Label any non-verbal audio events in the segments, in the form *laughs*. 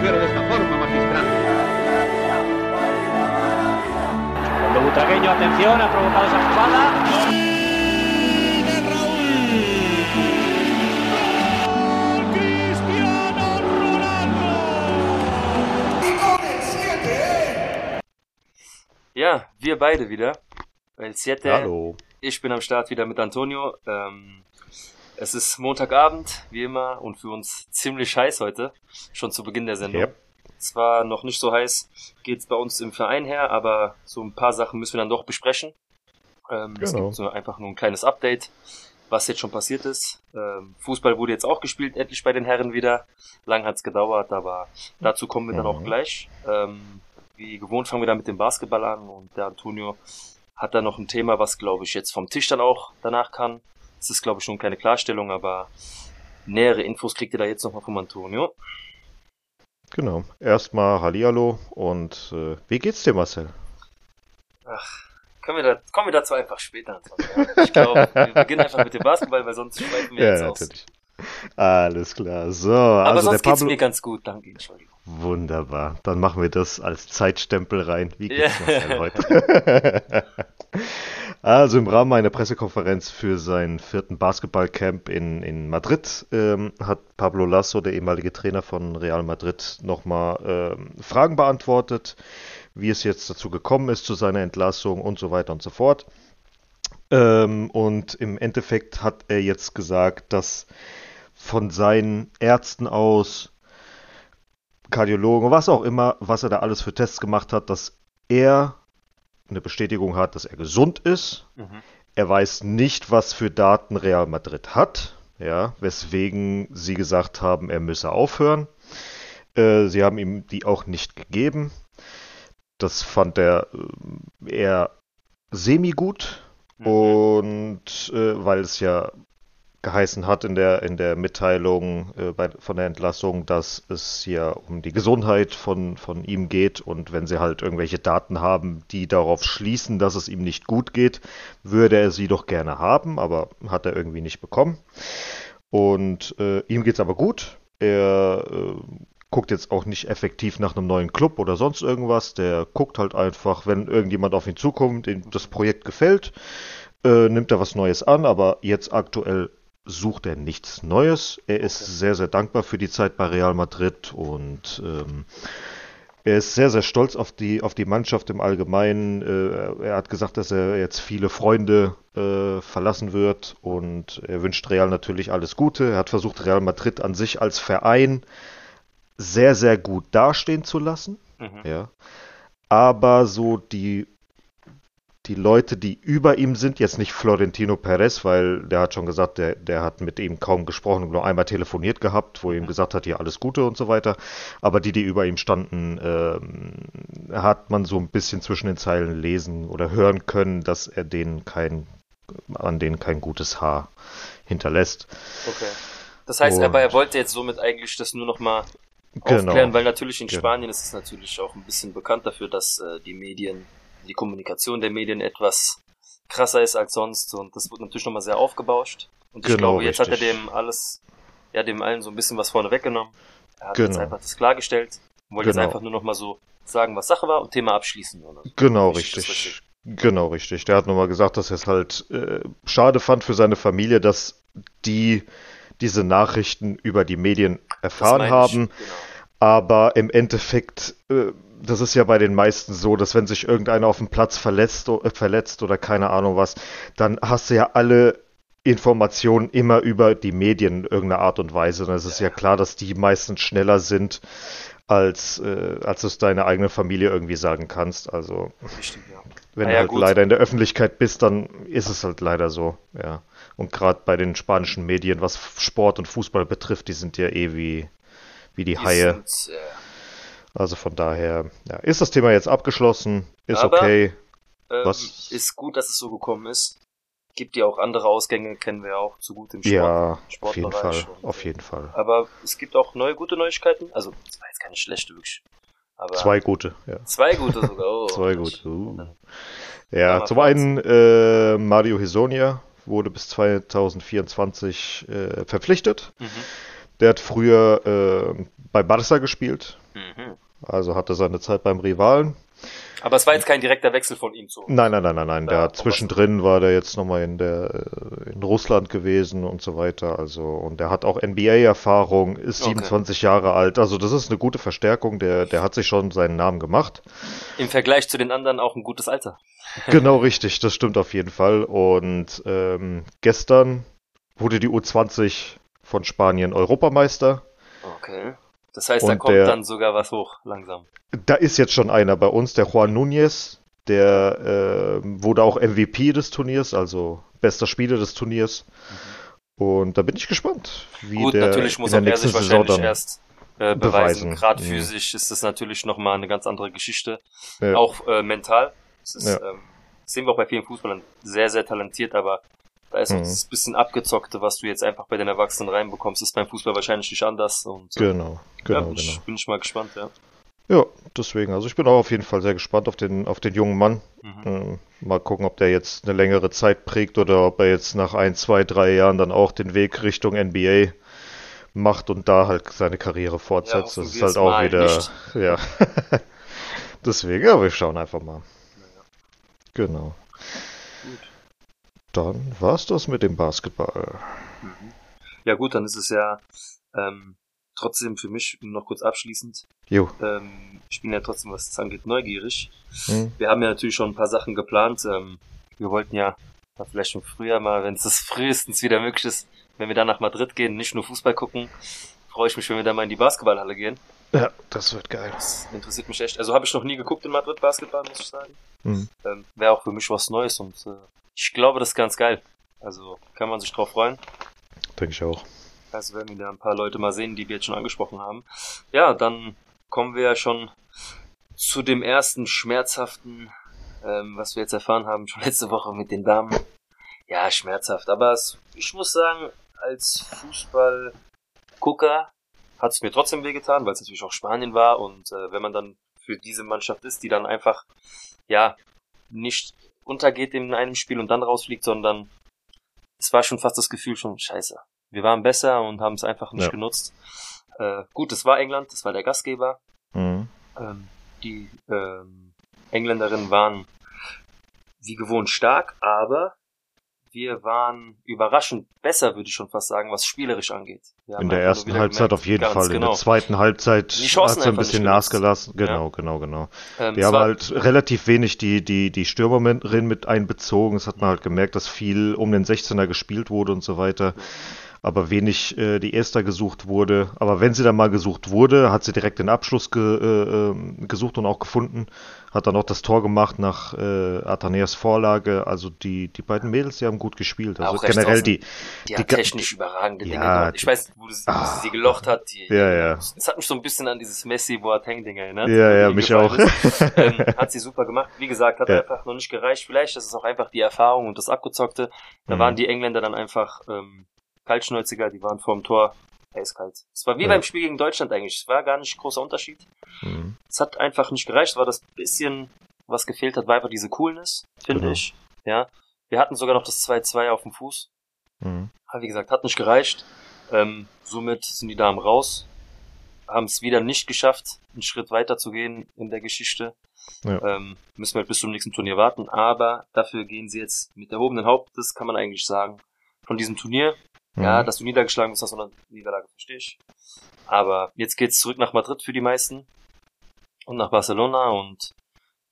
mujer de esta forma, magistral. Cuando Butragueño, atención, ha provocado esa jugada. Ja, wir beide wieder. El Siete. Hallo. Ich bin am Start wieder mit Antonio. Ähm, es ist Montagabend, wie immer, und für uns ziemlich heiß heute. Schon zu Beginn der Sendung. Yep. Zwar noch nicht so heiß geht's bei uns im Verein her, aber so ein paar Sachen müssen wir dann doch besprechen. Ähm, Es Genau. gibt so einfach nur ein kleines Update, was jetzt schon passiert ist. Ähm, Fußball wurde jetzt auch gespielt, endlich bei den Herren wieder. Lang hat's gedauert, aber dazu kommen wir dann auch Mhm. gleich. Ähm, wie gewohnt fangen wir dann mit dem Basketball an und der Antonio hat da noch ein Thema, was glaube ich jetzt vom Tisch dann auch danach kann. Es ist glaube ich schon keine Klarstellung, aber nähere Infos kriegt ihr da jetzt nochmal vom Antonio. Genau. Erstmal Hallihallo und äh, wie geht's dir, Marcel? Ach, können wir da, kommen wir dazu einfach später. Ich glaube, wir *laughs* beginnen einfach mit dem Basketball, weil sonst schweifen wir jetzt aus. Alles klar. So, Aber also der sonst geht's Pablo. mir ganz gut, danke, Entschuldigung. Wunderbar. Dann machen wir das als Zeitstempel rein. Wie geht's Ja. Marcel heute? *laughs* *laughs* also im Rahmen einer Pressekonferenz für sein vierten Basketballcamp in, in Madrid ähm, hat Pablo Lasso, der ehemalige Trainer von Real Madrid, nochmal ähm, Fragen beantwortet, wie es jetzt dazu gekommen ist zu seiner Entlassung und so weiter und so fort. Ähm, und im Endeffekt hat er jetzt gesagt, dass von seinen Ärzten aus Kardiologen, was auch immer, was er da alles für Tests gemacht hat, dass er eine Bestätigung hat, dass er gesund ist. Mhm. Er weiß nicht, was für Daten Real Madrid hat, ja, weswegen sie gesagt haben, er müsse aufhören. Äh, sie haben ihm die auch nicht gegeben. Das fand er äh, eher semi-gut Mhm. und äh, weil es ja geheißen hat in der, in der Mitteilung äh, bei, von der Entlassung, dass es hier um die Gesundheit von, von ihm geht und wenn sie halt irgendwelche Daten haben, die darauf schließen, dass es ihm nicht gut geht, würde er sie doch gerne haben, aber hat er irgendwie nicht bekommen. Und äh, ihm geht's aber gut. Er äh, guckt jetzt auch nicht effektiv nach einem neuen Club oder sonst irgendwas. Der guckt halt einfach, wenn irgendjemand auf ihn zukommt, dem das Projekt gefällt, äh, nimmt er was Neues an, aber jetzt aktuell sucht er nichts Neues. Er ist sehr, sehr dankbar für die Zeit bei Real Madrid und ähm, er ist sehr, sehr stolz auf die, auf die Mannschaft im Allgemeinen. Äh, er hat gesagt, dass er jetzt viele Freunde äh, verlassen wird und er wünscht Real natürlich alles Gute. Er hat versucht, Real Madrid an sich als Verein sehr, sehr gut dastehen zu lassen. Mhm. Ja. Aber so die, die Leute, die über ihm sind, jetzt nicht Florentino Perez, weil der hat schon gesagt, der, der hat mit ihm kaum gesprochen, nur einmal telefoniert gehabt, wo er ihm gesagt hat, ja, alles Gute und so weiter. Aber die, die über ihm standen, ähm, hat man so ein bisschen zwischen den Zeilen lesen oder hören können, dass er denen kein, an denen kein gutes Haar hinterlässt. Okay. Das heißt Und- aber, er wollte jetzt somit eigentlich das nur nochmal Genau. aufklären, weil natürlich in Genau. Spanien ist es natürlich auch ein bisschen bekannt dafür, dass äh, die Medien, die Kommunikation der Medien etwas krasser ist als sonst und das wird natürlich nochmal sehr aufgebauscht. Und ich Genau, glaube, jetzt hat er richtig. dem alles, ja, dem allen so ein bisschen was vorne weggenommen. Er hat jetzt Genau. einfach das klargestellt und wollte Genau. jetzt einfach nur nochmal so sagen, was Sache war und Thema abschließen. Oder. Genau, Richtig, richtig. Genau, richtig. Der hat nochmal gesagt, dass er es halt äh, schade fand für seine Familie, dass die diese Nachrichten über die Medien erfahren haben. Genau. Aber im Endeffekt, äh, das ist ja bei den meisten so, dass wenn sich irgendeiner auf dem Platz verletzt, o- äh, verletzt oder keine Ahnung was, dann hast du ja alle Informationen immer über die Medien in irgendeiner Art und Weise. Und es ist ja klar, dass die meistens schneller sind, als, äh, als du es deiner eigenen Familie irgendwie sagen kannst. Also Richtig, ja. wenn Ah du ja, halt gut. leider in der Öffentlichkeit bist, dann ist es halt leider so, ja. Und gerade bei den spanischen Medien, was Sport und Fußball betrifft, die sind ja eh wie, wie die Die Haie. sind, äh, Also von daher, ja, ist das Thema jetzt abgeschlossen, ist Aber- okay. ähm, Was- ist gut, dass es so gekommen ist. Gibt ja auch andere Ausgänge, kennen wir ja auch zu gut im Sport. Ja, auf jeden Fall, und, auf jeden Fall. Aber es gibt auch neue gute Neuigkeiten. Also, es war jetzt keine schlechte, wirklich. Aber Zwei gute, ja. Zwei gute sogar. Oh, *laughs* Zwei gute. Uh. Ja, zum einen äh, Mario Hisonia wurde bis 2024 äh, verpflichtet. Mhm. Der hat früher äh, bei Barca gespielt, Mhm. Also hatte seine Zeit beim Rivalen. Aber es war jetzt kein direkter Wechsel von ihm zu. Nein, nein, nein, nein, nein. Der zwischendrin war der jetzt nochmal in der äh, in Russland gewesen und so weiter. Also und der hat auch NBA-Erfahrung, ist Okay. 27 Jahre alt. Also das ist eine gute Verstärkung. Der der hat sich schon seinen Namen gemacht. Im Vergleich zu den anderen auch ein gutes Alter. *laughs* Genau richtig, das stimmt auf jeden Fall. Und ähm, gestern wurde die U20 von Spanien Europameister. Okay. Das heißt, da Und kommt der- dann sogar was hoch, langsam. Da ist jetzt schon einer bei uns, der Juan Núñez. Der äh, wurde auch MVP des Turniers, also bester Spieler des Turniers. Und da bin ich gespannt, wie Gut, der natürlich muss in auch der er sich nächsten Saison wahrscheinlich dann. erst äh, beweisen. beweisen. Gerade Mhm. physisch ist das natürlich nochmal eine ganz andere Geschichte. Ja. Auch äh, mental. Das ist, Ja. ähm, das sehen wir auch bei vielen Fußballern. Sehr, sehr talentiert, aber da ist auch Mhm. das bisschen abgezockte, was du jetzt einfach bei den Erwachsenen reinbekommst, ist beim Fußball wahrscheinlich nicht anders. Und äh, Genau, genau, ja, bin, genau. ich, bin ich mal gespannt, ja. Ja, deswegen. Also ich bin auch auf jeden Fall sehr gespannt auf den, auf den jungen Mann. Mhm. Ähm, mal gucken, ob der jetzt eine längere Zeit prägt oder ob er jetzt nach ein, zwei, drei Jahren dann auch den Weg Richtung NBA macht und da halt seine Karriere fortsetzt. hoffen das ist halt auch wieder, nicht. *laughs* ja. Deswegen, ja, wir schauen einfach mal. Genau. Gut. Dann war's das mit dem Basketball. Mhm. Ja gut, dann ist es ja ähm, trotzdem für mich noch kurz abschließend. Jo. Ähm, ich bin ja trotzdem, was das angeht, neugierig. Hm? Wir haben ja natürlich schon ein paar Sachen geplant. Ähm, wir wollten ja ja, vielleicht schon früher mal, wenn es das frühestens wieder möglich ist, wenn wir dann nach Madrid gehen, nicht nur Fußball gucken, freue ich mich, wenn wir dann mal in die Basketballhalle gehen. Ja, das wird geil. Das interessiert mich echt. Also habe ich noch nie geguckt in Madrid Basketball, muss ich sagen. Hm. Ähm, Wäre auch für mich was Neues und äh, ich glaube, das ist ganz geil. Also kann man sich drauf freuen. Denke ich auch. Also werden wir da ein paar Leute mal sehen, die wir jetzt schon angesprochen haben. Ja, dann kommen wir ja schon zu dem ersten schmerzhaften, ähm, was wir jetzt erfahren haben, schon *laughs* letzte Woche mit den Damen. Ja, schmerzhaft. Aber es, ich muss sagen, als Fußballgucker hat es mir trotzdem wehgetan, weil es natürlich auch Spanien war und äh, wenn man dann für diese Mannschaft ist, die dann einfach, ja, nicht untergeht in einem Spiel und dann rausfliegt, sondern es war schon fast das Gefühl schon, scheiße, wir waren besser und haben es einfach nicht Ja. genutzt. Äh, gut, es war England, das war der Gastgeber. Mhm. Ähm, die ähm, Engländerinnen waren wie gewohnt stark, aber wir waren überraschend besser, würde ich schon fast sagen, was spielerisch angeht. In der ersten Halbzeit gemerkt, auf jeden Fall. In Genau. der zweiten Halbzeit hat sie ein bisschen nachgelassen. Genau, Ja. genau, genau. Ähm, Wir es haben halt relativ wenig die, die, die Stürmerin mit einbezogen. Das hat man halt gemerkt, dass viel um den 16er gespielt wurde und so weiter. Aber wenig äh, die Erster gesucht wurde. Aber wenn sie dann mal gesucht wurde, hat sie direkt den Abschluss ge, äh, ähm, gesucht und auch gefunden. Hat dann auch das Tor gemacht nach äh, Ataneas Vorlage. Also die, die beiden Mädels, die haben gut gespielt. Also Auch generell die. Die, die technisch überragende Dinge Ja, gemacht. Ich weiß, wo, sie- wo Ah. sie sie gelocht hat. Die, Ja, ja. Es hat mich so ein bisschen an dieses Messi-Boateng-Ding erinnert. Ja, ja, mich auch. *laughs* ähm, hat sie super gemacht. Wie gesagt, hat Ja. einfach noch nicht gereicht. Vielleicht ist es auch einfach die Erfahrung und das Abgezockte. Da Mhm. waren die Engländer dann einfach ähm, kaltschnäuziger, die waren vorm Tor eiskalt. Es war wie Ja. beim Spiel gegen Deutschland eigentlich. Es war gar nicht großer Unterschied. Mhm. Es hat einfach nicht gereicht. Es war das bisschen, was gefehlt hat, war einfach diese Coolness, finde Genau. ich. Ja. Wir hatten sogar noch das 2-2 auf dem Fuß. Mhm. Aber wie gesagt, hat nicht gereicht. Ähm, somit sind die Damen raus. Haben es wieder nicht geschafft, einen Schritt weiter zu gehen in der Geschichte. Ja. Ähm, müssen wir halt bis zum nächsten Turnier warten. Aber dafür gehen sie jetzt mit erhobenen Hauptes, kann man eigentlich sagen, von diesem Turnier. Ja, Mhm. dass du niedergeschlagen bist, hast du eine Niederlage, verstehe ich. Aber jetzt geht's zurück nach Madrid für die meisten. Und nach Barcelona und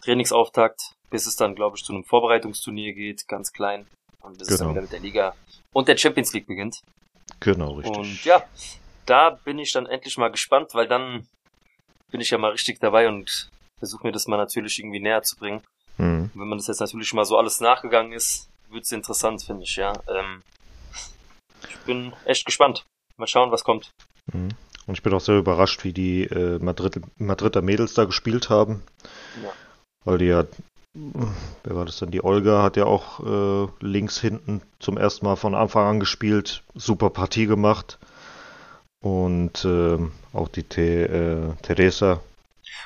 Trainingsauftakt, bis es dann, glaube ich, zu einem Vorbereitungsturnier geht, ganz klein. Und bis es dann Genau. wieder mit der Liga und der Champions League beginnt. Genau, richtig. Und ja, da bin ich dann endlich mal gespannt, weil dann bin ich ja mal richtig dabei und versuche mir das mal natürlich irgendwie näher zu bringen. Mhm. Wenn man das jetzt natürlich mal so alles nachgegangen ist, wird's interessant, finde ich, ja. Ähm, ich bin echt gespannt. Mal schauen, was kommt. Mhm. Und ich bin auch sehr überrascht, wie die äh, Madrid, Madrider Mädels da gespielt haben. Ja. Weil die ja, wer war das denn? Die Olga hat ja auch äh, links hinten zum ersten Mal von Anfang an gespielt. Super Partie gemacht. Und ähm, auch die The, äh, Teresa.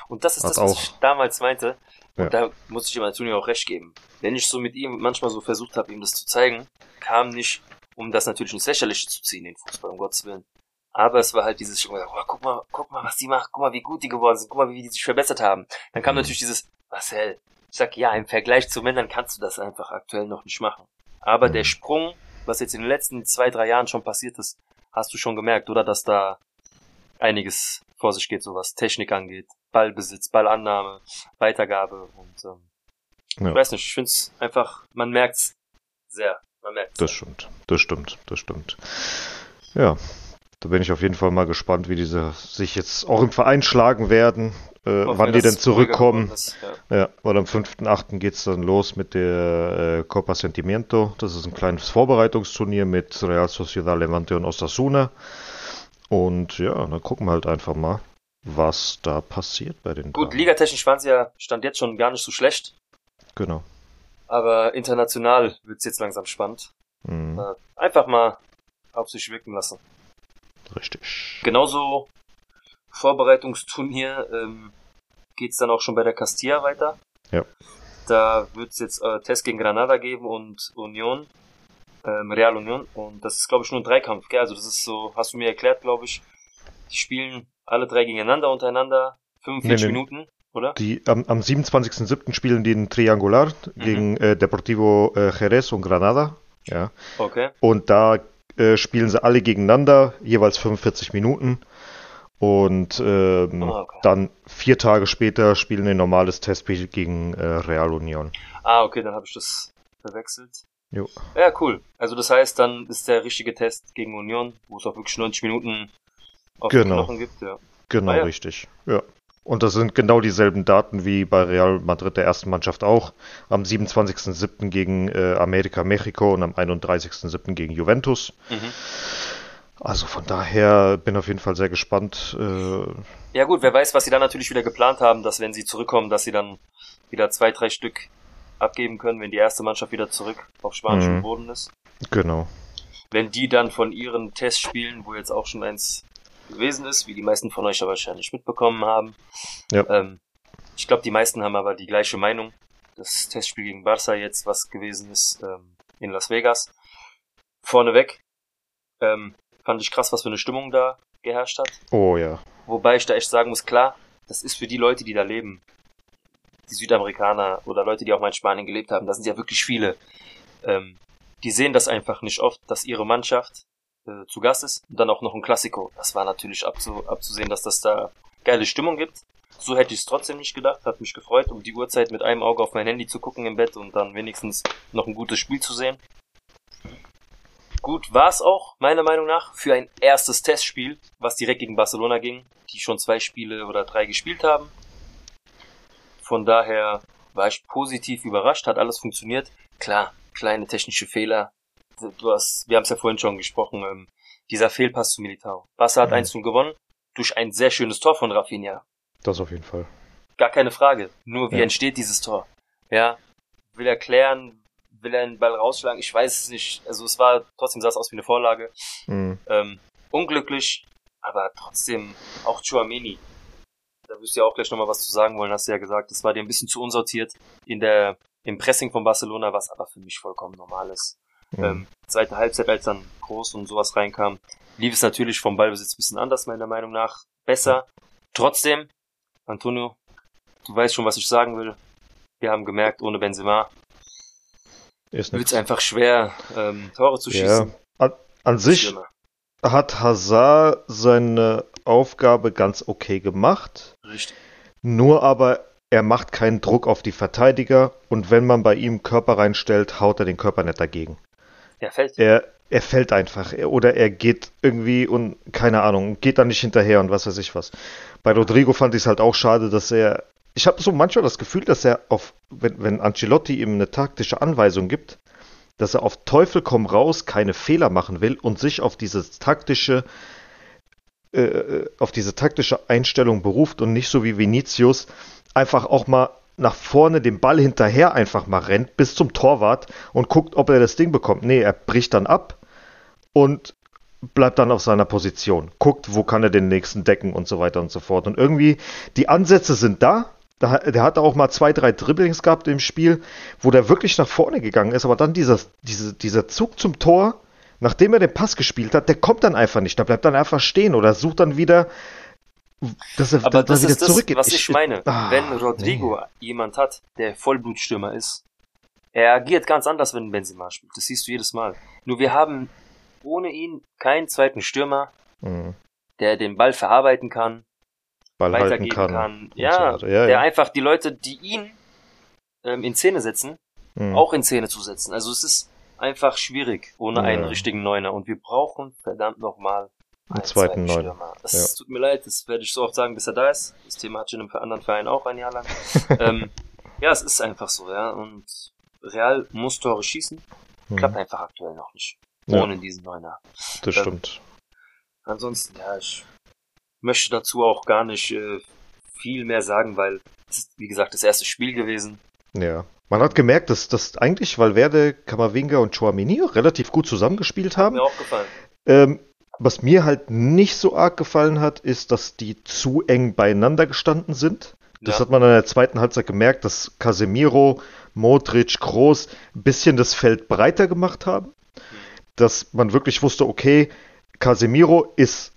Und das ist das, was auch- ich damals meinte. Ja. Und da muss ich ihm Antonio auch recht geben. Wenn ich so mit ihm manchmal so versucht habe, ihm das zu zeigen, kam nicht, um das natürlich ins Lächerliche zu ziehen, den Fußball, um Gottes Willen. Aber es war halt dieses, oh, guck mal, guck mal, was die machen, guck mal, wie gut die geworden sind, guck mal, wie die sich verbessert haben. Dann kam mhm. natürlich dieses, Marcel, ich sag, ja, im Vergleich zu Männern kannst du das einfach aktuell noch nicht machen. Aber mhm. der Sprung, was jetzt in den letzten zwei, drei Jahren schon passiert ist, hast du schon gemerkt, oder? Dass da einiges vor sich geht, so was Technik angeht, Ballbesitz, Ballannahme, Weitergabe und ähm, ja. ich weiß nicht, ich finde es einfach, man merkt's sehr. Man merkt's das stimmt, das stimmt, das stimmt. Ja, da bin ich auf jeden Fall mal gespannt, wie diese sich jetzt auch im Verein schlagen werden, äh, wann die denn zurückkommen. Ist, ja. ja, weil am 5.8. geht es dann los mit der äh, Copa Sentimiento. Das ist ein kleines Vorbereitungsturnier mit Real Sociedad Levante und Osasuna. Und ja, dann gucken wir halt einfach mal, was da passiert bei den Gut, Damen. ligatechnisch waren sie ja, stand jetzt schon gar nicht so schlecht. Genau. Aber international wird es jetzt langsam spannend. Mhm. Äh, einfach mal auf sich wirken lassen. Richtig. Genauso Vorbereitungsturnier ähm, geht dann auch schon bei der Castilla weiter. Ja. Da wird es jetzt äh, Test gegen Granada geben und Union, ähm, Real Union. Und das ist, glaube ich, nur ein Dreikampf. Gell? Also das ist so, hast du mir erklärt, glaube ich. Die spielen alle drei gegeneinander untereinander, 45 nee, nee. Minuten, oder? Die, am, am 27.07. spielen die ein Triangular mhm. gegen äh, Deportivo äh, Jerez und Granada. Ja. Okay. Und da äh, spielen sie alle gegeneinander, jeweils 45 Minuten. Und ähm, oh, okay. dann vier Tage später spielen ein normales Testspiel gegen äh, Real Union. Ah, okay, dann habe ich das verwechselt. Jo. Ja, cool. Also das heißt, dann ist der richtige Test gegen Union, wo es auch wirklich 90 Minuten auf genau. Knochen gibt. Ja. Genau, ah, ja. richtig. Ja. Und das sind genau dieselben Daten wie bei Real Madrid der ersten Mannschaft auch. Am 27.07. gegen äh, America Mexico und am 31.07. gegen Juventus. Mhm. Also von daher bin auf jeden Fall sehr gespannt. Äh ja gut, wer weiß, was sie dann natürlich wieder geplant haben, dass wenn sie zurückkommen, dass sie dann wieder zwei, drei Stück abgeben können, wenn die erste Mannschaft wieder zurück auf spanischem mhm. Boden ist. Genau. Wenn die dann von ihren Testspielen, wo jetzt auch schon eins gewesen ist, wie die meisten von euch ja wahrscheinlich mitbekommen haben. Ja. Ähm, ich glaube, die meisten haben aber die gleiche Meinung. Das Testspiel gegen Barca jetzt, was gewesen ist ähm, in Las Vegas. Vorneweg ähm, fand ich krass, was für eine Stimmung da geherrscht hat. Oh ja. Wobei ich da echt sagen muss, klar, das ist für die Leute, die da leben, die Südamerikaner oder Leute, die auch mal in Spanien gelebt haben, das sind ja wirklich viele. Ähm, die sehen das einfach nicht oft, dass ihre Mannschaft äh, zu Gast ist. Und dann auch noch ein Klassiko. Das war natürlich abzu abzusehen, dass das da geile Stimmung gibt. So hätte ich es trotzdem nicht gedacht. Hat mich gefreut, um die Uhrzeit mit einem Auge auf mein Handy zu gucken im Bett und dann wenigstens noch ein gutes Spiel zu sehen. Gut war es auch, meiner Meinung nach, für ein erstes Testspiel, was direkt gegen Barcelona ging, die schon zwei Spiele oder drei gespielt haben. Von daher war ich positiv überrascht, hat alles funktioniert. Klar, kleine technische Fehler, du hast, wir haben es ja vorhin schon gesprochen, ähm, dieser Fehlpass zu Militao. Barca hat mhm. 1 gewonnen durch ein sehr schönes Tor von Rafinha. Das auf jeden Fall. Gar keine Frage. Nur wie ja. entsteht dieses Tor? Ja, will er klären, will er den Ball rausschlagen? Ich weiß es nicht. Also es war trotzdem sah es aus wie eine Vorlage. Mhm. Ähm, unglücklich, aber trotzdem auch Chouameni. Da wirst du ja auch gleich nochmal was zu sagen wollen, hast du ja gesagt. Das war dir ein bisschen zu unsortiert in der im Pressing von Barcelona, was aber für mich vollkommen normal ist. Mhm. Ähm, zweite Halbzeit, als dann Groß und sowas reinkam, lief es natürlich vom Ballbesitz ein bisschen anders, meiner Meinung nach. Besser. Trotzdem, Antonio, du weißt schon, was ich sagen will. Wir haben gemerkt, ohne Benzema wird es einfach schwer, ähm, Tore zu schießen. Ja. An, an sich schlimmer. hat Hazard seine Aufgabe ganz okay gemacht. Richtig. Nur aber er macht keinen Druck auf die Verteidiger und wenn man bei ihm Körper reinstellt, haut er den Körper nicht dagegen. Er fällt. Er, er fällt einfach. Oder er geht irgendwie und keine Ahnung, geht da nicht hinterher und was weiß ich was. Bei Rodrigo fand ich es halt auch schade, dass er. Ich habe so manchmal das Gefühl, dass er auf, wenn, wenn Ancelotti ihm eine taktische Anweisung gibt, dass er auf Teufel komm raus keine Fehler machen will und sich auf dieses taktische äh, äh auf diese taktische Einstellung beruft und nicht so wie Vinicius einfach auch mal nach vorne dem Ball hinterher einfach mal rennt bis zum Torwart und guckt, ob er das Ding bekommt. Nee, er bricht dann ab und bleibt dann auf seiner Position. Guckt, wo kann er den nächsten decken und so weiter und so fort. Und irgendwie, die Ansätze sind da. Der hat auch mal zwei, drei Dribblings gehabt im Spiel, wo der wirklich nach vorne gegangen ist, aber dann dieser, diese, dieser Zug zum Tor, nachdem er den Pass gespielt hat, der kommt dann einfach nicht. Der bleibt dann einfach stehen oder sucht dann wieder, dass er, Aber dass das wieder ist zurückgeht. das, was ich, meine. Ah, wenn Rodrigo nee. jemand hat, der Vollblutstürmer ist, er agiert ganz anders, wenn Benzema spielt. Das siehst du jedes Mal. Nur wir haben ohne ihn keinen zweiten Stürmer, mhm. der den Ball verarbeiten kann, Ball weitergeben kann. kann. Ja, so ja, der ja. einfach die Leute, die ihn ähm, in Szene setzen, mhm. auch in Szene zu setzen. Also es ist einfach schwierig ohne ja. einen richtigen Neuner und wir brauchen verdammt nochmal einen, zweiten, zweiten Neuner. Es ja. tut mir leid, das werde ich so oft sagen, bis er da ist. Das Thema hat schon im anderen Verein auch ein Jahr lang. *laughs* ähm, ja, es ist einfach so, ja. Und Real muss Tore schießen. Mhm. Klappt einfach aktuell noch nicht. Ohne diesen Neuner. Das ähm, stimmt. Ansonsten, ja, ich möchte dazu auch gar nicht äh, viel mehr sagen, weil es ist, wie gesagt, das erste Spiel gewesen. Ja. Man hat gemerkt, dass, dass eigentlich Valverde, Kamavinga und Chouamini relativ gut zusammengespielt haben. Hat mir auch gefallen. Ähm, was mir halt nicht so arg gefallen hat, ist, dass die zu eng beieinander gestanden sind. Das ja. hat man in der zweiten Halbzeit gemerkt, dass Casemiro, Modric, Groß ein bisschen das Feld breiter gemacht haben. Dass man wirklich wusste, okay, Casemiro ist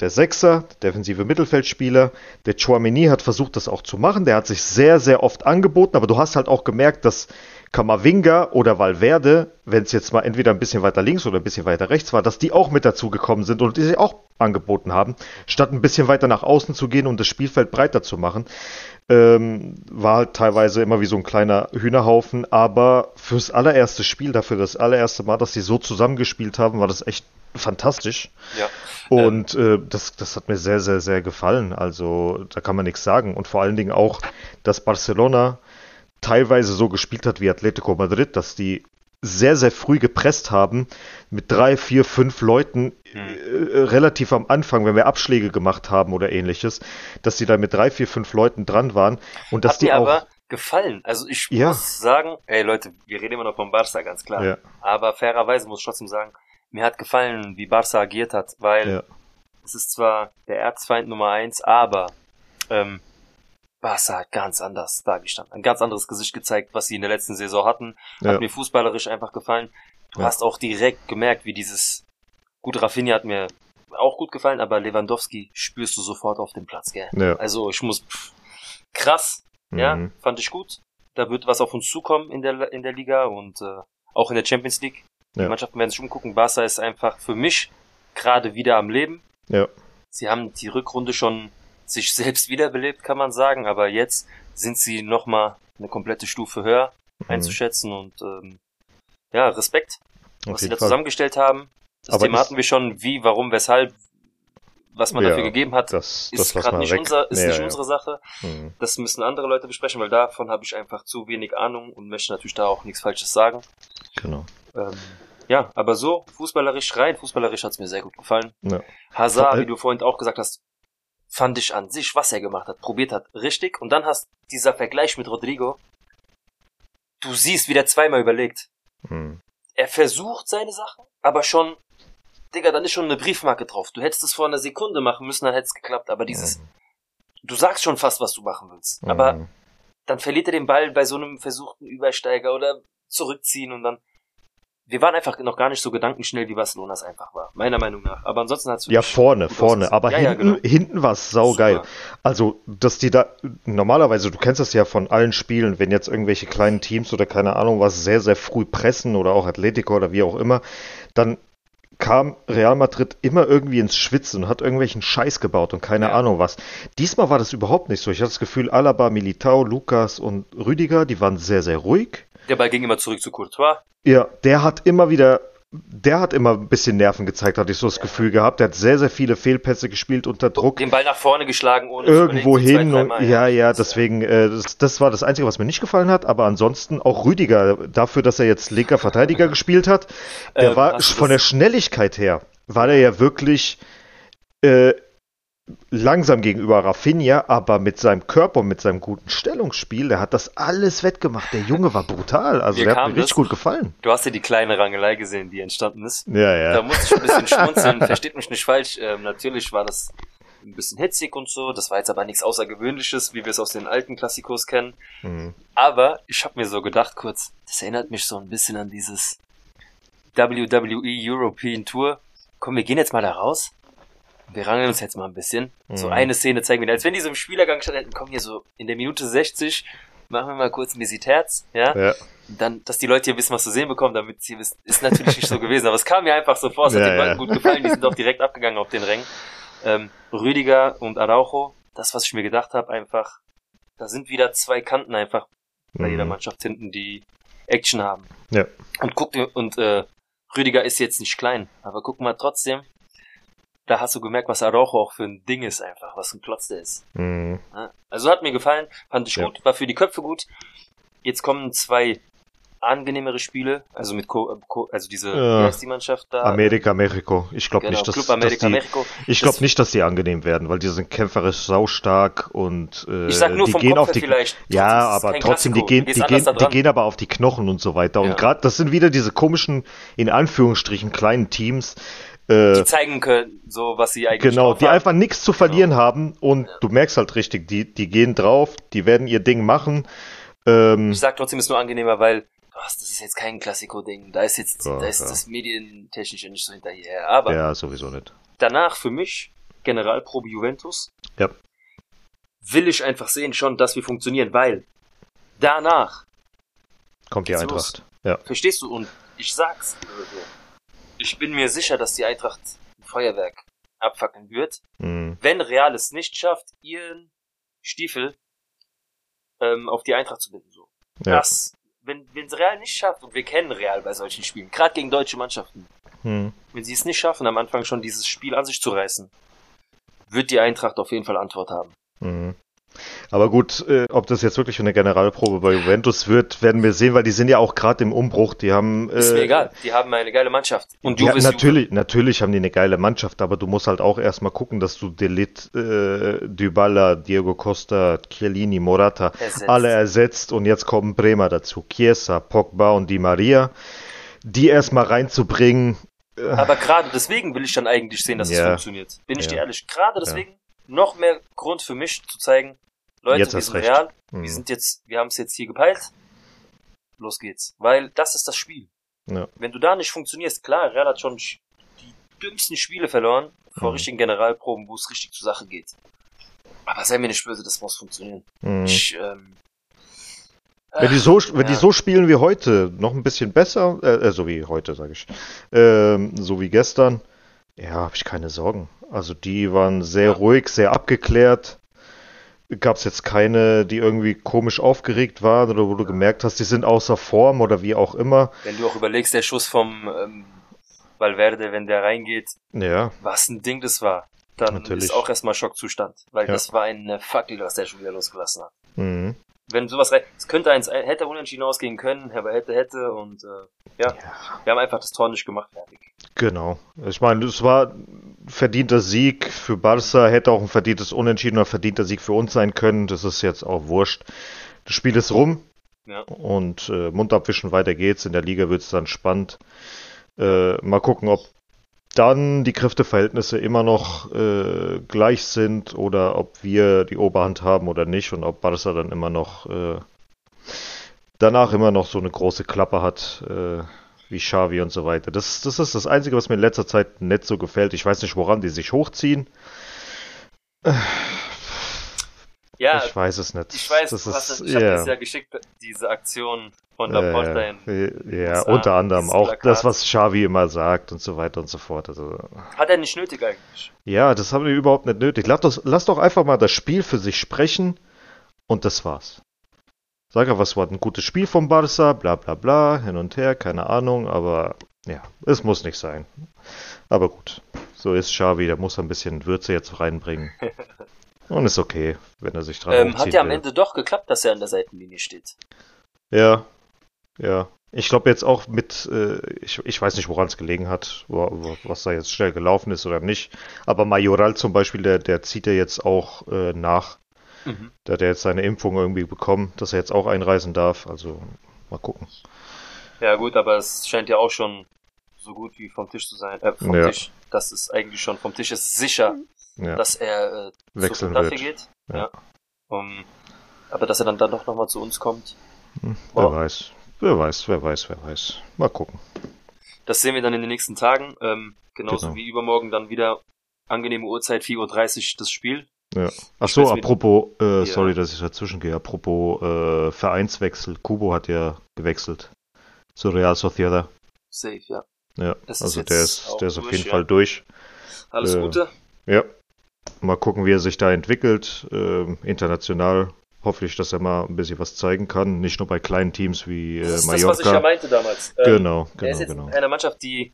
der Sechser, der defensive Mittelfeldspieler, der Chouameni hat versucht, das auch zu machen. Der hat sich sehr, sehr oft angeboten, aber du hast halt auch gemerkt, dass Kamavinga oder Valverde, wenn es jetzt mal entweder ein bisschen weiter links oder ein bisschen weiter rechts war, dass die auch mit dazu gekommen sind und die sich auch angeboten haben, statt ein bisschen weiter nach außen zu gehen und das Spielfeld breiter zu machen. Ähm, war halt teilweise immer wie so ein kleiner Hühnerhaufen, aber fürs allererste Spiel, dafür das allererste Mal, dass sie so zusammengespielt haben, war das echt fantastisch. Ja. Und äh, das, das hat mir sehr, sehr, sehr gefallen. Also da kann man nichts sagen. Und vor allen Dingen auch, dass Barcelona teilweise so gespielt hat wie Atletico Madrid, dass die sehr, sehr früh gepresst haben, mit drei, vier, fünf Leuten mhm. äh, relativ am Anfang, wenn wir Abschläge gemacht haben oder ähnliches, dass sie da mit drei, vier, fünf Leuten dran waren und dass Hat die auch. Aber gefallen. Also ich ja. muss sagen, ey Leute, wir reden immer noch vom Barca, ganz klar. Ja. Aber fairerweise muss ich trotzdem sagen, mir hat gefallen, wie Barca agiert hat, weil ja. es ist zwar der Erzfeind Nummer eins, aber ähm, Barca hat ganz anders dargestanden, ein ganz anderes Gesicht gezeigt, was sie in der letzten Saison hatten. Hat ja. mir fußballerisch einfach gefallen. Du ja. hast auch direkt gemerkt, wie dieses gut Rafinha hat mir auch gut gefallen, aber Lewandowski spürst du sofort auf dem Platz, gell? Ja. Also ich muss pff, krass, mhm. ja, fand ich gut. Da wird was auf uns zukommen in der in der Liga und äh, auch in der Champions League. Die ja. Mannschaften werden sich umgucken. Barca ist einfach für mich gerade wieder am Leben. Ja. Sie haben die Rückrunde schon sich selbst wiederbelebt, kann man sagen, aber jetzt sind sie nochmal eine komplette Stufe höher mhm. einzuschätzen und ähm, ja, Respekt, Auf was sie da Fall. zusammengestellt haben. Das aber Thema hatten wir schon, wie, warum, weshalb, was man ja, dafür gegeben hat, das, ist gerade nicht, unser, ist ja, nicht ja. unsere Sache. Mhm. Das müssen andere Leute besprechen, weil davon habe ich einfach zu wenig Ahnung und möchte natürlich da auch nichts Falsches sagen. Genau. Ähm, ja, aber so, fußballerisch rein, fußballerisch hat's mir sehr gut gefallen. Ja. Hazard, wie du vorhin auch gesagt hast, fand ich an sich, was er gemacht hat, probiert hat, richtig. Und dann hast dieser Vergleich mit Rodrigo. Du siehst, wie der zweimal überlegt. Hm. Er versucht seine Sachen, aber schon, Digga, dann ist schon eine Briefmarke drauf. Du hättest es vor einer Sekunde machen müssen, dann hätte es geklappt. Aber dieses, hm. du sagst schon fast, was du machen willst. Hm. Aber dann verliert er den Ball bei so einem versuchten Übersteiger oder zurückziehen und dann wir waren einfach noch gar nicht so gedankenschnell, wie Barcelonas einfach war, meiner Meinung nach. Aber ansonsten hat es Ja, vorne, vorne. Aber ja, hinten, ja, genau. hinten war es saugeil. Super. Also, dass die da, normalerweise, du kennst das ja von allen Spielen, wenn jetzt irgendwelche kleinen Teams oder keine Ahnung was sehr, sehr früh pressen oder auch Atletico oder wie auch immer, dann kam Real Madrid immer irgendwie ins Schwitzen und hat irgendwelchen Scheiß gebaut und keine ja. Ahnung was. Diesmal war das überhaupt nicht so. Ich hatte das Gefühl, Alaba, Militao, Lukas und Rüdiger, die waren sehr, sehr ruhig. Der Ball ging immer zurück zu Courtois. Ja, der hat immer wieder, der hat immer ein bisschen Nerven gezeigt, hatte ich so das ja. Gefühl gehabt. Der hat sehr, sehr viele Fehlpässe gespielt unter Druck. Den Ball nach vorne geschlagen, ohne Irgendwo hin. Und, ja, ja, ja, deswegen, äh, das, das war das Einzige, was mir nicht gefallen hat. Aber ansonsten auch Rüdiger, dafür, dass er jetzt linker Verteidiger *laughs* gespielt hat, der äh, war von der Schnelligkeit her, war der ja wirklich äh, langsam gegenüber Rafinha, aber mit seinem Körper und mit seinem guten Stellungsspiel, der hat das alles wettgemacht. Der Junge war brutal. Also, Mir der hat mir richtig gut gefallen. Du hast ja die kleine Rangelei gesehen, die entstanden ist. Ja, ja. Da musste ich ein bisschen *laughs* schmunzeln. Versteht mich nicht falsch. Ähm, natürlich war das ein bisschen hitzig und so. Das war jetzt aber nichts Außergewöhnliches, wie wir es aus den alten Klassikos kennen. Mhm. Aber ich habe mir so gedacht kurz, das erinnert mich so ein bisschen an dieses WWE European Tour. Komm, wir gehen jetzt mal da raus. Wir rangeln uns jetzt mal ein bisschen. So Mhm. eine Szene zeigen wir. Als wenn die so im Spielergang stand hätten, komm hier so in der Minute 60, machen wir mal kurz ein bisschen Herz, ja? Ja, dann, dass die Leute hier wissen, was zu sehen bekommen, damit sie wissen, ist natürlich nicht so *laughs* gewesen. Aber es kam mir einfach so vor, es hat Ja, den Leuten ja. gut gefallen, die sind auch direkt abgegangen auf den Rängen. Ähm, Rüdiger und Araujo, das, was ich mir gedacht habe, einfach, da sind wieder zwei Kanten einfach bei jeder Mhm. Mannschaft hinten, die Action haben. Ja. Und guck dir, und äh, Rüdiger ist jetzt nicht klein, aber guck mal trotzdem, da hast du gemerkt, was Araujo auch für ein Ding ist einfach, was ein Klotz der ist. Mhm. Also hat mir gefallen, fand ich Ja. gut, war für die Köpfe gut. Jetzt kommen zwei angenehmere Spiele, also mit Co, Co also diese, Ja. die Mannschaft da? Amerika, Mexiko. Ich glaube genau, nicht, dass, Club dass America, die, Mexiko. ich glaube nicht, dass die angenehm werden, weil die sind kämpferisch saustark und äh, Ich sag nur die vom gehen Kopf auf die vielleicht. Ja, aber trotzdem, die Klassiko. gehen, die gehen, anders da die gehen aber auf die Knochen und so weiter. Ja. Und gerade, das sind wieder diese komischen, in Anführungsstrichen, kleinen Teams, die zeigen können, so was sie eigentlich genau, die haben. einfach nichts zu verlieren haben und du merkst halt richtig, die, die gehen drauf, die werden ihr Ding machen. Ähm, Ich sag trotzdem, ist nur angenehmer, weil das ist jetzt kein Klassiko-Ding. Da ist jetzt, Ja, da ist ja. das Medientechnische nicht so hinterher. Aber ja, sowieso nicht. danach für mich Generalprobe Juventus. Ja. Will ich einfach sehen schon, dass wir funktionieren, weil danach Kommt die Eintracht. Ja. Verstehst du? Und ich sag's, also, ich bin mir sicher, dass die Eintracht ein Feuerwerk abfackeln wird. Mhm. Wenn Real es nicht schafft, ihren Stiefel ähm, auf die Eintracht zu binden. So. Ja. Das, wenn wenn es Real nicht schafft, und wir kennen Real bei solchen Spielen, gerade gegen deutsche Mannschaften, Mhm. wenn sie es nicht schaffen, am Anfang schon dieses Spiel an sich zu reißen, wird die Eintracht auf jeden Fall Antwort haben. Mhm. Aber gut, äh, ob das jetzt wirklich eine Generalprobe bei Juventus wird, werden wir sehen, weil die sind ja auch gerade im Umbruch. Die haben. Äh, Ist mir egal. Die haben eine geile Mannschaft. Und Ja, Juve ist natürlich, natürlich haben die eine geile Mannschaft, aber du musst halt auch erstmal gucken, dass du Delit, äh, Dybala, Diego Costa, Chiellini, Morata Ersetzt. alle ersetzt und jetzt kommen Bremer dazu, Chiesa, Pogba und Di Maria, die erstmal reinzubringen. Äh, Aber gerade deswegen will ich dann eigentlich sehen, dass es Ja. funktioniert. Bin ich Ja. dir ehrlich. Gerade deswegen noch mehr Grund für mich zu zeigen, Leute, Jetzt wir sind recht. real, Mhm. wir sind jetzt, wir haben es jetzt hier gepeilt. Los geht's. Weil das ist das Spiel. Ja. Wenn du da nicht funktionierst, klar, Real hat schon sch- die dümmsten Spiele verloren vor Mhm. richtigen Generalproben, wo es richtig zur Sache geht. Aber sei mir nicht böse, das muss funktionieren. mh. Ich, ähm, Wenn die so, wenn die ja. so spielen wie heute, noch ein bisschen besser, äh, äh, so wie heute, sage ich, ähm, so wie gestern, ja, habe ich keine Sorgen. Also die waren sehr Ja. ruhig, sehr abgeklärt. Gab es jetzt keine, die irgendwie komisch aufgeregt waren oder wo du gemerkt hast, die sind außer Form oder wie auch immer. Wenn du auch überlegst, der Schuss vom ähm, Valverde, wenn der reingeht, Ja, was ein Ding das war, dann Natürlich. ist auch erstmal Schockzustand. Weil Ja. das war eine Fackel, was der schon wieder losgelassen hat. mhm. Wenn sowas rein, es könnte eins, hätte unentschieden ausgehen können, aber hätte, hätte und äh, ja, wir haben einfach das Tor nicht gemacht, fertig. genau. Ich meine, es war ein verdienter Sieg für Barca, hätte auch ein verdientes Unentschieden oder verdienter Sieg für uns sein können. Das ist jetzt auch wurscht. Das Spiel ist rum. Ja. Und äh, Mund abwischen, weiter geht's. In der Liga wird's dann spannend. Äh, mal gucken, ob dann die Kräfteverhältnisse immer noch äh, gleich sind oder ob wir die Oberhand haben oder nicht und ob Barca dann immer noch äh, danach immer noch so eine große Klappe hat äh, wie Xavi und so weiter. Das, das ist das Einzige, was mir in letzter Zeit nicht so gefällt. Ich weiß nicht, woran die sich hochziehen. Ja, ich weiß es nicht. ich weiß, das ist, ich habe ja. das ja geschickt, diese Aktion von Laporta ja, in, ja, USA, unter anderem auch Plakat. das, was Xavi immer sagt und so weiter und so fort. Also, hat er nicht nötig eigentlich. ja, das haben wir überhaupt nicht nötig. Lass, doch- lass doch einfach mal das Spiel für sich sprechen und das war's. Sag ja, was war ein gutes Spiel vom Barca, bla bla bla, hin und her, keine Ahnung, aber ja, es muss nicht sein. Aber gut, so ist Xavi, der muss ein bisschen Würze jetzt reinbringen. *laughs* Und ist okay, wenn er sich dran Ähm, hat ja am will. Ende doch geklappt, dass er an der Seitenlinie steht. Ja, ja. Ich glaube jetzt auch mit, äh, ich, ich weiß nicht, woran es gelegen hat, wo, wo, was da jetzt schnell gelaufen ist oder nicht. Aber Majoral zum Beispiel, der, der zieht ja jetzt auch äh, nach. Mhm. Der hat ja jetzt seine Impfung irgendwie bekommen, dass er jetzt auch einreisen darf. Also mal gucken. Ja gut, aber es scheint ja auch schon so gut wie vom Tisch zu sein. Äh, vom Ja. Tisch. Das ist eigentlich schon vom Tisch ist sicher, Ja, dass er äh, wechseln zu Getafe wird. geht. Ja. Ja. Um, aber dass er dann, dann doch nochmal zu uns kommt. Hm, Wow. Wer weiß, wer weiß, wer weiß, wer weiß. Mal gucken. Das sehen wir dann in den nächsten Tagen. Ähm, genauso Genau. wie übermorgen dann wieder angenehme Uhrzeit, 4.30 Uhr das Spiel. Ja. Ach so, apropos, äh, sorry, dass ich dazwischen gehe, apropos äh, Vereinswechsel. Kubo hat ja gewechselt zu Real Sociedad. Safe, ja. Ja, ist also jetzt der ist, der ist auf durch, jeden ja. Fall durch. Alles Äh, Gute. Ja. Mal gucken, wie er sich da entwickelt. Ähm, international hoffe ich, dass er mal ein bisschen was zeigen kann. Nicht nur bei kleinen Teams wie Das äh, ist das, was ich ja meinte damals. Ähm, genau, er ist genau, jetzt genau. in einer Mannschaft, die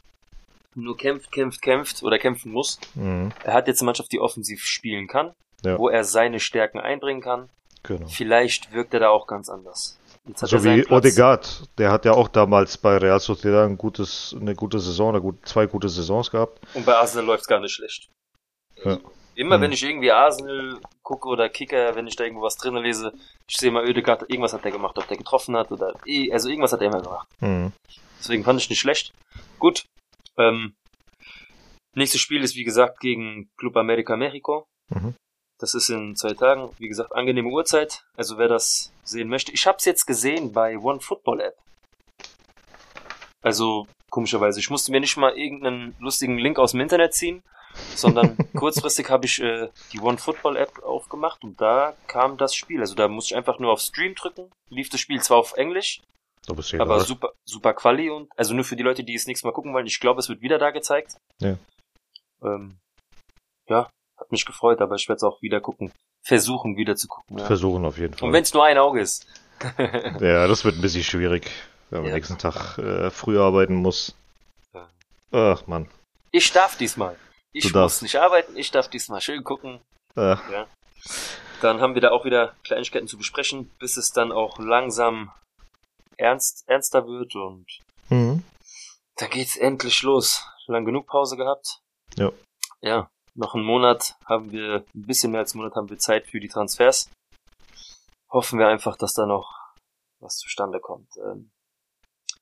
nur kämpft, kämpft, kämpft oder kämpfen muss. Mhm, Er hat jetzt eine Mannschaft, die offensiv spielen kann, Ja. wo er seine Stärken einbringen kann. genau. Vielleicht wirkt er da auch ganz anders. Er So wie Platz. Odegaard, der hat ja auch damals bei Real Sociedad ein gutes, eine gute Saison, eine gut, zwei gute Saisons gehabt. Und bei Arsenal läuft's gar nicht schlecht. Ja. Immer Hm. wenn ich irgendwie Arsenal gucke oder Kicker, wenn ich da irgendwo was drin lese, ich sehe mal Ödegaard, irgendwas hat der gemacht, ob der getroffen hat oder eh- also irgendwas hat er immer gemacht. Mhm. Deswegen fand ich nicht schlecht. Gut. Ähm, nächstes Spiel ist wie gesagt gegen Club America Mexico. Mhm. Das ist in zwei Tagen. Wie gesagt, angenehme Uhrzeit. Also wer das sehen möchte. Ich habe es jetzt gesehen bei One Football App. Also komischerweise, ich musste mir nicht mal irgendeinen lustigen Link aus dem Internet ziehen, sondern *laughs* kurzfristig habe ich äh, die One Football App aufgemacht und da kam das Spiel. Also da musste ich einfach nur auf Stream drücken. Lief das Spiel zwar auf Englisch, aber egal. super, super Quali und also nur für die Leute, die es nächstes Mal gucken wollen. Ich glaube, es wird wieder da gezeigt. Ja. Ähm, ja, hat mich gefreut, aber ich werde es auch wieder gucken. Versuchen wieder zu gucken. Ja. Versuchen auf jeden Fall. Und wenn es nur ein Auge ist. *laughs* Ja, das wird ein bisschen schwierig, wenn man Ja. am nächsten Tag äh, früh arbeiten muss. Ach man. Ich darf diesmal. Ich Du muss nicht arbeiten, ich darf diesmal schön gucken. Äh, Dann haben wir da auch wieder Kleinigkeiten zu besprechen, bis es dann auch langsam ernst, ernster wird und mhm. dann geht's endlich los. Lang genug Pause gehabt. Ja. Ja, noch einen Monat haben wir, ein bisschen mehr als einen Monat haben wir Zeit für die Transfers. Hoffen wir einfach, dass da noch was zustande kommt. Ähm,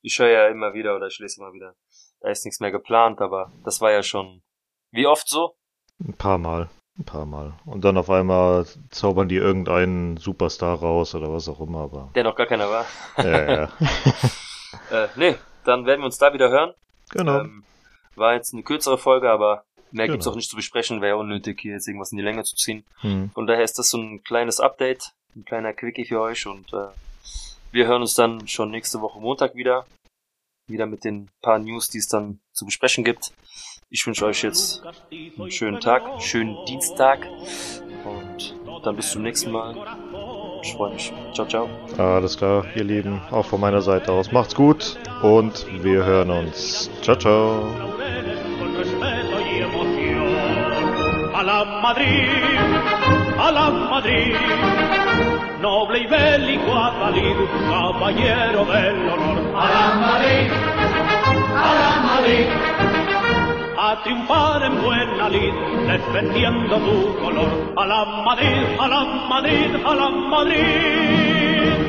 ich höre ja immer wieder oder ich lese immer wieder, da ist nichts mehr geplant, aber das war ja schon wie oft so. Ein paar Mal. Ein paar Mal. Und dann auf einmal zaubern die irgendeinen Superstar raus oder was auch immer, aber. Der noch gar keiner war. Ja, ja. *laughs* *laughs* Äh, nee, dann werden wir uns da wieder hören. genau. Ähm, war jetzt eine kürzere Folge, aber mehr gibt's Genau. auch nicht zu besprechen. Wäre ja unnötig, hier jetzt irgendwas in die Länge zu ziehen. Hm. Von daher ist das so ein kleines Update, ein kleiner Quickie für euch und äh, wir hören uns dann schon nächste Woche Montag wieder. Wieder mit den paar News, die es dann zu besprechen gibt. Ich wünsche euch jetzt einen schönen Tag, einen schönen Dienstag und dann bis zum nächsten Mal. Ich freue mich. Ciao, ciao. Alles klar, ihr Lieben. Auch von meiner Seite aus. Macht's gut und wir hören uns. Ciao, ciao. laureles con respeto y emoción. A la Madrid, a la Madrid, noble y bélico Adalid, caballero del honor. A la Madrid, a la Madrid, a triunfar en buena lid, defendiendo tu color. A la Madrid, a la Madrid, a la Madrid.